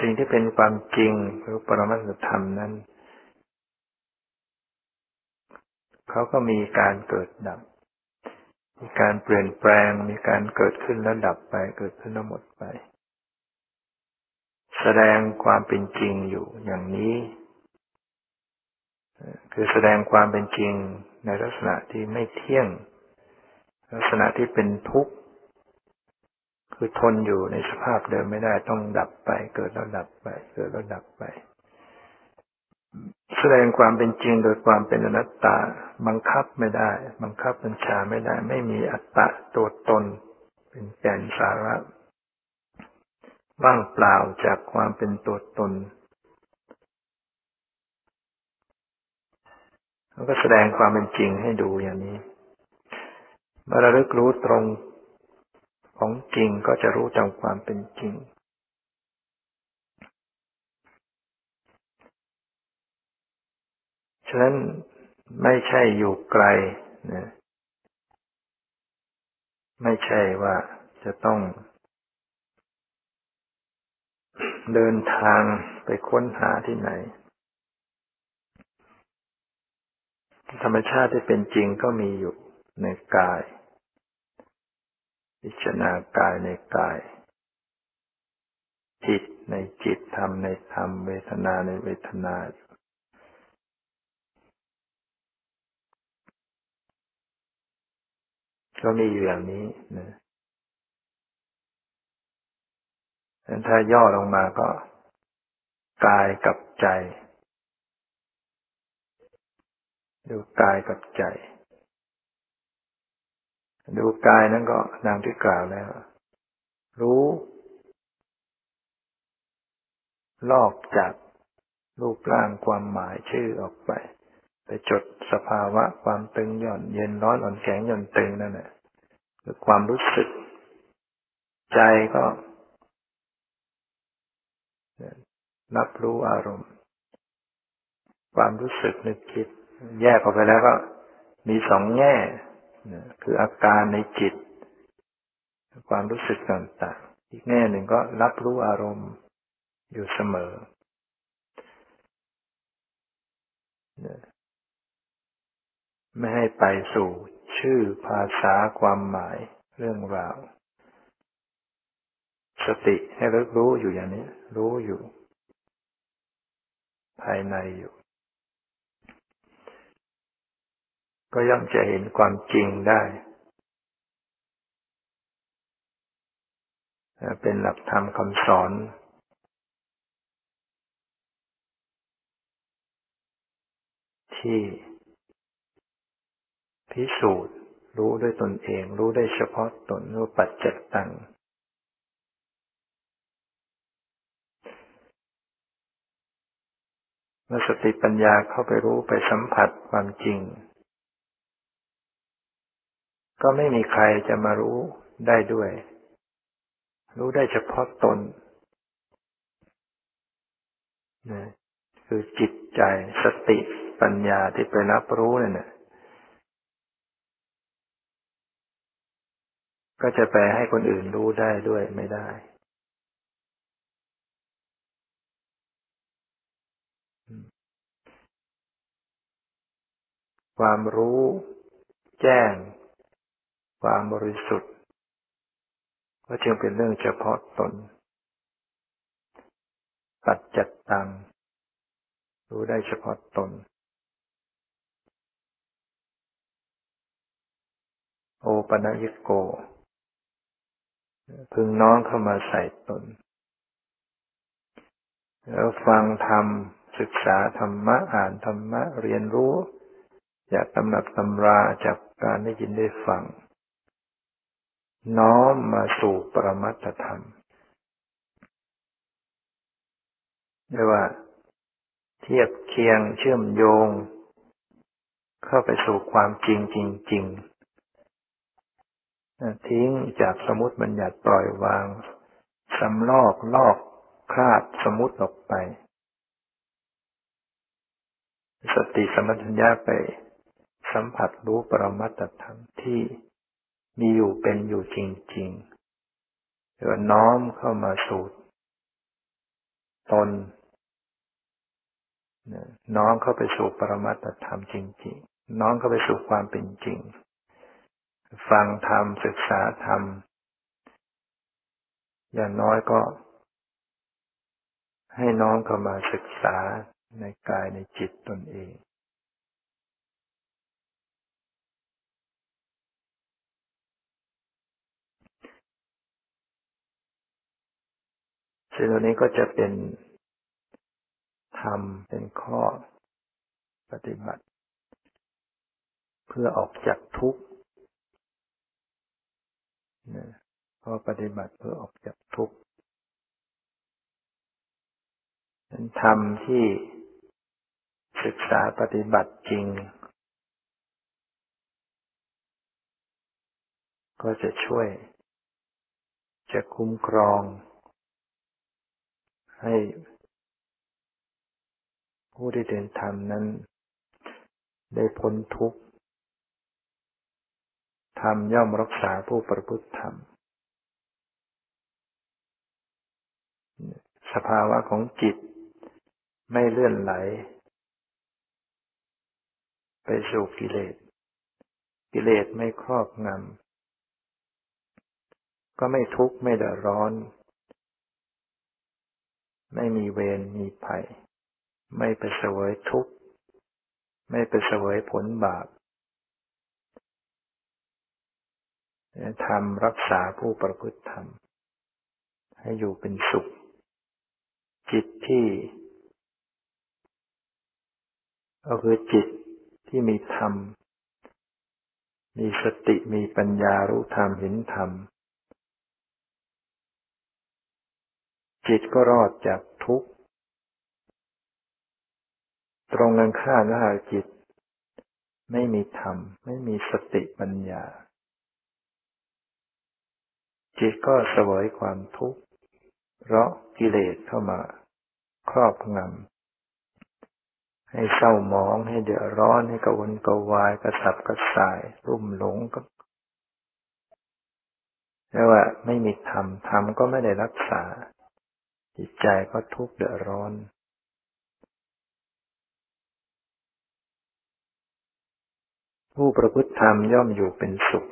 สิ่งที่เป็นความจริงหรือปรมัตถธรรมนั้น เขาก็มีการเกิดดับ มีการเปลี่ยนแปลง มีการเกิดขึ้นแล้วดับไป เกิดขึ้นแล้วหมดไป แสดงความเป็นจริงอยู่อย่างนี้ คือแสดงความเป็นจริงในลักษณะที่ไม่เที่ยง ลักษณะที่เป็นทุกข์ คือทนอยู่ในสภาพเดิมไม่ได้ต้องดับไป เกิดแล้วดับไป เกิดแล้วดับไป ดงความเป็นจริงโดยความเป็นอนัตตา บังคับไม่ได้ บังคับบัญชาไม่ได้ ไม่มีอัตตะตัวตน เป็นแก่นสาระว่างเปล่าจากความเป็นตัวตนแล้วก็แสดงความเป็นจริงให้ดูอย่างนี้เมื่อเราเลิกรู้ตรงของจริงก็จะรู้ตามความเป็นจริง ฉะนั้นไม่ใช่อยู่ไกลนะไม่ใช่ว่าจะต้อง เดินทางไปค้นหาที่ไหน ธรรมชาติที่เป็นจริงก็มีอยู่ในกาย พิจารณากายในกาย จิตในจิตธรรมในธรรม เวทนาในเวทนา ก็มีอยู่อย่างนี้นะถ้าย่อลงมาก็กายกับใจ ดูกายกับใจ ดูกายนั้นก็นางที่กล่าวแล้ว รู้ลอกจากรูปร่างความหมายชื่อออกไป ไปจดสภาวะความตึงหย่อน เย็นร้อนอ่อนแข็งหย่อนตึงนั่นแหละ คือความรู้สึก ใจก็รับรู้อารมณ์ ความรู้สึกนึกคิด แยกออกไปแล้วก็มีสองแง่คืออาการในจิต ความรู้สึกต่างๆ อีกแง่หนึ่งก็รับรู้อารมณ์อยู่เสมอ ไม่ให้ไปสู่ ชื่อภาษาความหมายเรื่องราว สติให้รู้รู้อยู่อย่างนี้ รู้อยู่ ภายในอยู่ ก็ย่อมจะเห็นความจริงได้ เป็นหลักธรรมคำสอนที่ พิสูจน์ รู้ด้วยตนเอง รู้ได้เฉพาะตนรู้ปัจจตังเมื่อสติปัญญาเข้าไปรู้ไปสัมผัสความจริง ก็ไม่มีใครจะมารู้ได้ด้วย รู้ได้เฉพาะตนนะคือจิตใจสติปัญญาที่ไปรับรู้เนี่ย ก็จะไปลให้คนอื่นรู้ได้ด้วยไม่ได้ ความรู้แจ้ง ความบริสุทธิ์ ก็จึงเป็นเรื่องเฉพาะตน ปัจจัตตัง รู้ได้เฉพาะตน โอปัญญโก พึงน้องเข้ามาใส่ตน แล้วฟังธรรม ศึกษาธรรมะ อ่านธรรมะ เรียนรู้ จากตำนับตำราจากการได้ยินได้ฟัง น้อมมาสู่ปรมัตธรรมเรียกว่า เทียบเคียงเชื่อมโยง เข้าไปสู่ความจริงจริงๆ ทิ้งจากสมุติบัญญัติปล่อยวางสำลอกลอกคลาดสมุติออกไป สติสมัชัญญาไป สัมผัสรู้ปรมัตธรรมที่มีอยู่เป็นอยู่จริงๆหรือน้อมเข้ามาสู่ตนน้อมเข้าไปสู่ปรมัตธรรมจริง ๆ น้อมเข้าไปสู่ความเป็นจริง ฟังธรรม ศึกษาธรรม อย่างน้อยก็ ให้น้องเข้ามาศึกษาในกายในจิตตนเอง สิ่งเหล่านี้ก็จะเป็นธรรม เป็นข้อปฏิบัติ เพื่อออกจากทุกข์ นะพอปฏิบัติเพื่อออกจากทุกข์นั้นธรรมที่ศึกษาปฏิบัติจริง ก็จะช่วย จะคุ้มครอง ให้ผู้ที่เดินธรรมนั้น ได้พ้นทุกข์ ธรรมย่อมรักษาผู้ประพฤติธรรม สภาวะของจิตไม่เลื่อนไหล ไปสู่กิเลส กิเลสไม่ครอบงำ ก็ไม่ทุกข์ไม่เดือดร้อน ไม่มีเวรมีภัย ไม่ไปเสวยทุกข์ ไม่ไปเสวยผลบาป ธรรมรักษาผู้ประพฤติธรรม ให้อยู่เป็นสุข จิตที่ ก็คือจิตที่มีธรรม มีสติมีปัญญารู้ธรรมเห็นธรรม จิตก็รอดจากทุกข์ ตรงกันข้ามนะจิต ไม่มีธรรม ไม่มีสติปัญญา จิตก็เสวยความทุกข์ เพราะกิเลสเข้ามาครอบงำ ให้เศร้าหมองให้เดือดร้อนให้กวนกวายกระสับกระส่าย รุ่มหลงก็แล้ว่าไม่มีธรรมธรรมก็ไม่ได้รักษา จิตใจก็ทุกข์เดือดร้อนผู้ประพฤติธรรมย่อมอยู่เป็นสุข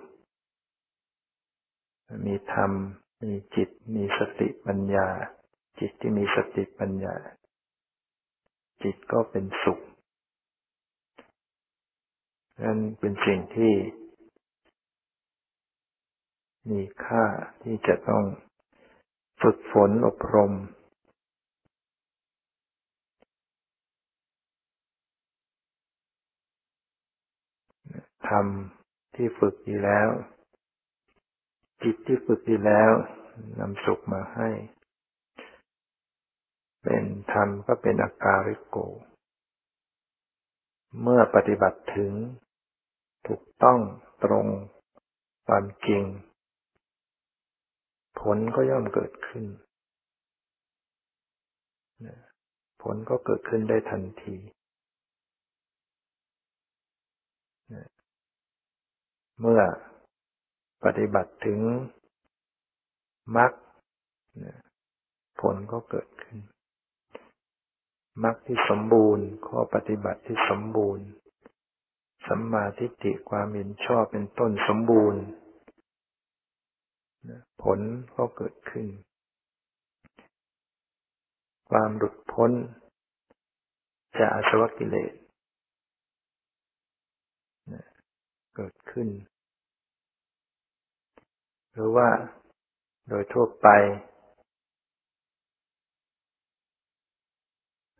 มีธรรม มีจิต มีสติปัญญา จิตที่มีสติปัญญา จิตก็เป็นสุขนั่นเป็นสิ่งที่มีค่าที่จะต้องฝึกฝนอบรม ทำที่ฝึกดีแล้ว จิตที่ฝึกดีแล้วนำสุขมาให้ เป็นธรรมก็เป็นอาการิโก เมื่อปฏิบัติถึง ถูกต้องตรงความจริง ผลก็ย่อมเกิดขึ้น ผลก็เกิดขึ้นได้ทันทีเมื่อ ปฏิบัติถึงมรรคผลก็เกิดขึ้นมรรคที่สมบูรณ์ ข้อปฏิบัติที่สมบูรณ์ สัมมาทิฏฐิความเห็นชอบเป็นต้นสมบูรณ์ ผลก็เกิดขึ้น ความหลุดพ้น จากอาสวะกิเลสเกิดขึ้น หรือว่าโดยทั่วไป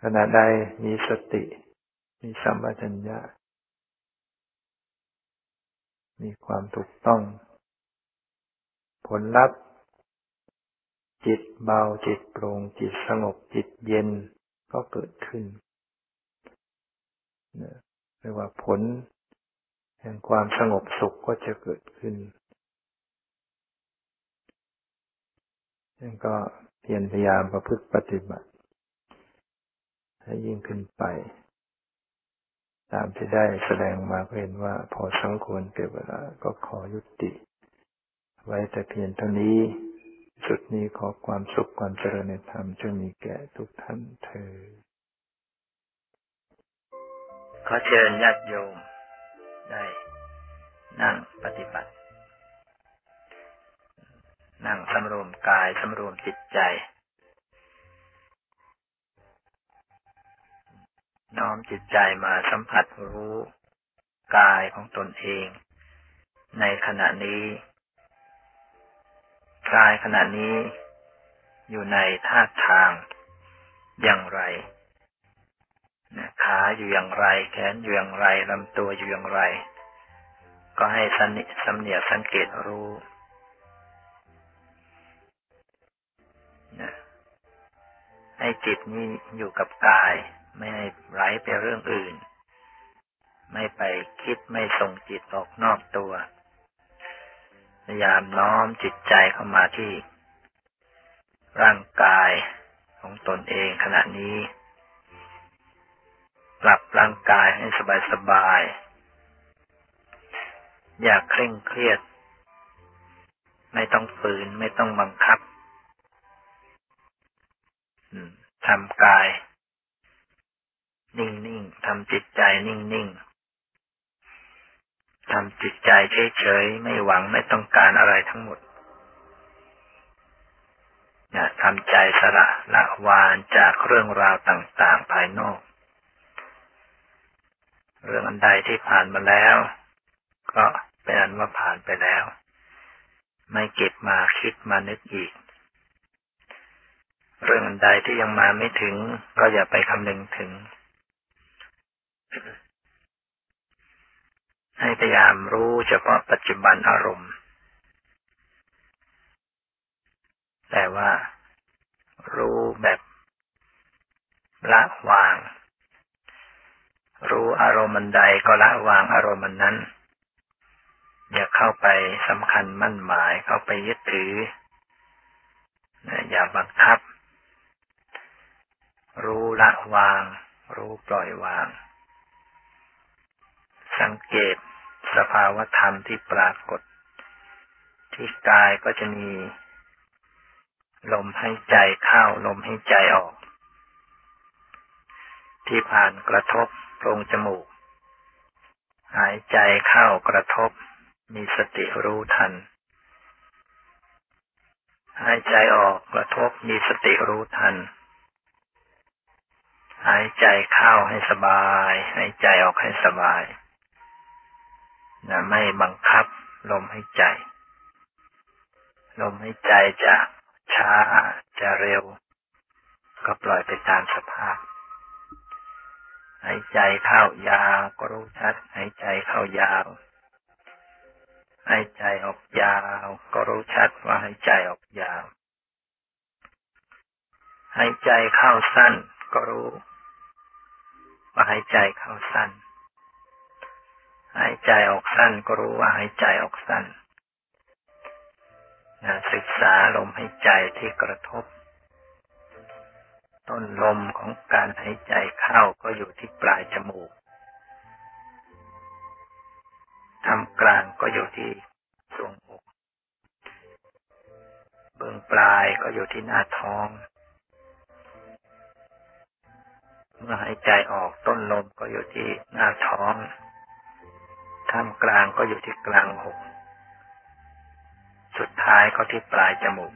ขณะใดมีสติ มีสัมปชัญญะ มีความถูกต้อง ผลลัพธ์ จิตเบาจิตโปร่งจิตสงบจิตเย็นก็เกิดขึ้นเรียกว่าผลแห่งความสงบสุขก็จะเกิดขึ้น นั่นก็เพียรพยายามประพฤติปฏิบัติ ให้ยิ่งขึ้นไป ตามที่ได้แสดงมาก็เห็นว่าพอสมควรเก็บเวลาก็ขอยุติ ไว้แต่เพียงเท่านี้ สุดนี้ขอความสุขความเจริญในธรรมจงมีแก่ทุกท่านเธอ ขอเชิญญาติโยมได้นั่งปฏิบัติ นั่งสำรวมกายสำรวมจิตใจ น้อมจิตใจมาสัมผัสรู้กายของตนเอง ในขณะนี้กายขณะนี้อยู่ในท่าทางอย่างไรขาอยู่อย่างไร แขนอยู่อย่างไรลำตัวอยู่อย่างไร ก็ให้สนิสำเนียสังเกตรู้ ให้จิตนี้อยู่กับกาย ไม่ให้ไหลไปเรื่องอื่น ไม่ไปคิดไม่ส่งจิตออกนอกตัว พยายามน้อมจิตใจเข้ามาที่ ร่างกายของตนเองขณะนี้ ปรับร่างกายให้สบายสบาย อย่าเคร่งเครียด ไม่ต้องฝืนไม่ต้องบังคับ ทำกาย นิ่งๆทำจิตใจนิ่งๆทำจิตใจเฉยๆไม่หวังไม่ต้องการอะไรทั้งหมดนะทำใจสละละวานจากเรื่องราวต่าง ๆ ภายนอก เรื่องอันใดที่ผ่านมาแล้ว ก็เป็นอันว่าผ่านไปแล้ว ไม่เก็บมาคิดมานึกอีก เรื่องอันใดที่ยังมาไม่ถึง ก็อย่าไปคำนึงถึง ให้พยายามรู้เฉพาะปัจจุบันอารมณ์ แต่ว่า รู้แบบละวาง รู้อารมณ์ใดก็ละวางอารมณ์นั้น อย่าเข้าไปสำคัญมั่นหมายเข้าไปยึดถืออย่าบังคับ รู้ละวาง รู้ปล่อยวาง สังเกตสภาวธรรมที่ปรากฏ ที่กายก็จะมี ลมให้ใจเข้าลมให้ใจออก ที่ผ่านกระทบโพรงจมูก หายใจเข้ากระทบ มีสติรู้ทัน หายใจออกกระทบมีสติรู้ทัน หายใจเข้าให้สบาย หายใจออกให้สบายนะไม่บังคับลมให้ใจ ลมให้ใจจะช้าจะเร็ว ก็ปล่อยไปตามสภาพ หายใจเข้ายาวก็รู้ชัด หายใจเข้ายาว หายใจออกยาว ก็รู้ชัดว่าหายใจออกยาว หายใจเข้าสั้นก็รู้ หายใจเข้าสั้น หายใจออกสั้นก็รู้ว่าหายใจออกสั้นนะศึกษาลมหายใจที่กระทบ ต้นลมของการหายใจเข้าก็อยู่ที่ปลายจมูกทำกลางก็อยู่ที่ทรวงอก เบื้องปลายก็อยู่ที่หน้าท้อง เมื่อหายใจออกต้นลมก็อยู่ที่หน้าท้องท่ามกลางก็อยู่ที่กลางอก สุดท้ายก็ที่ปลายจมูก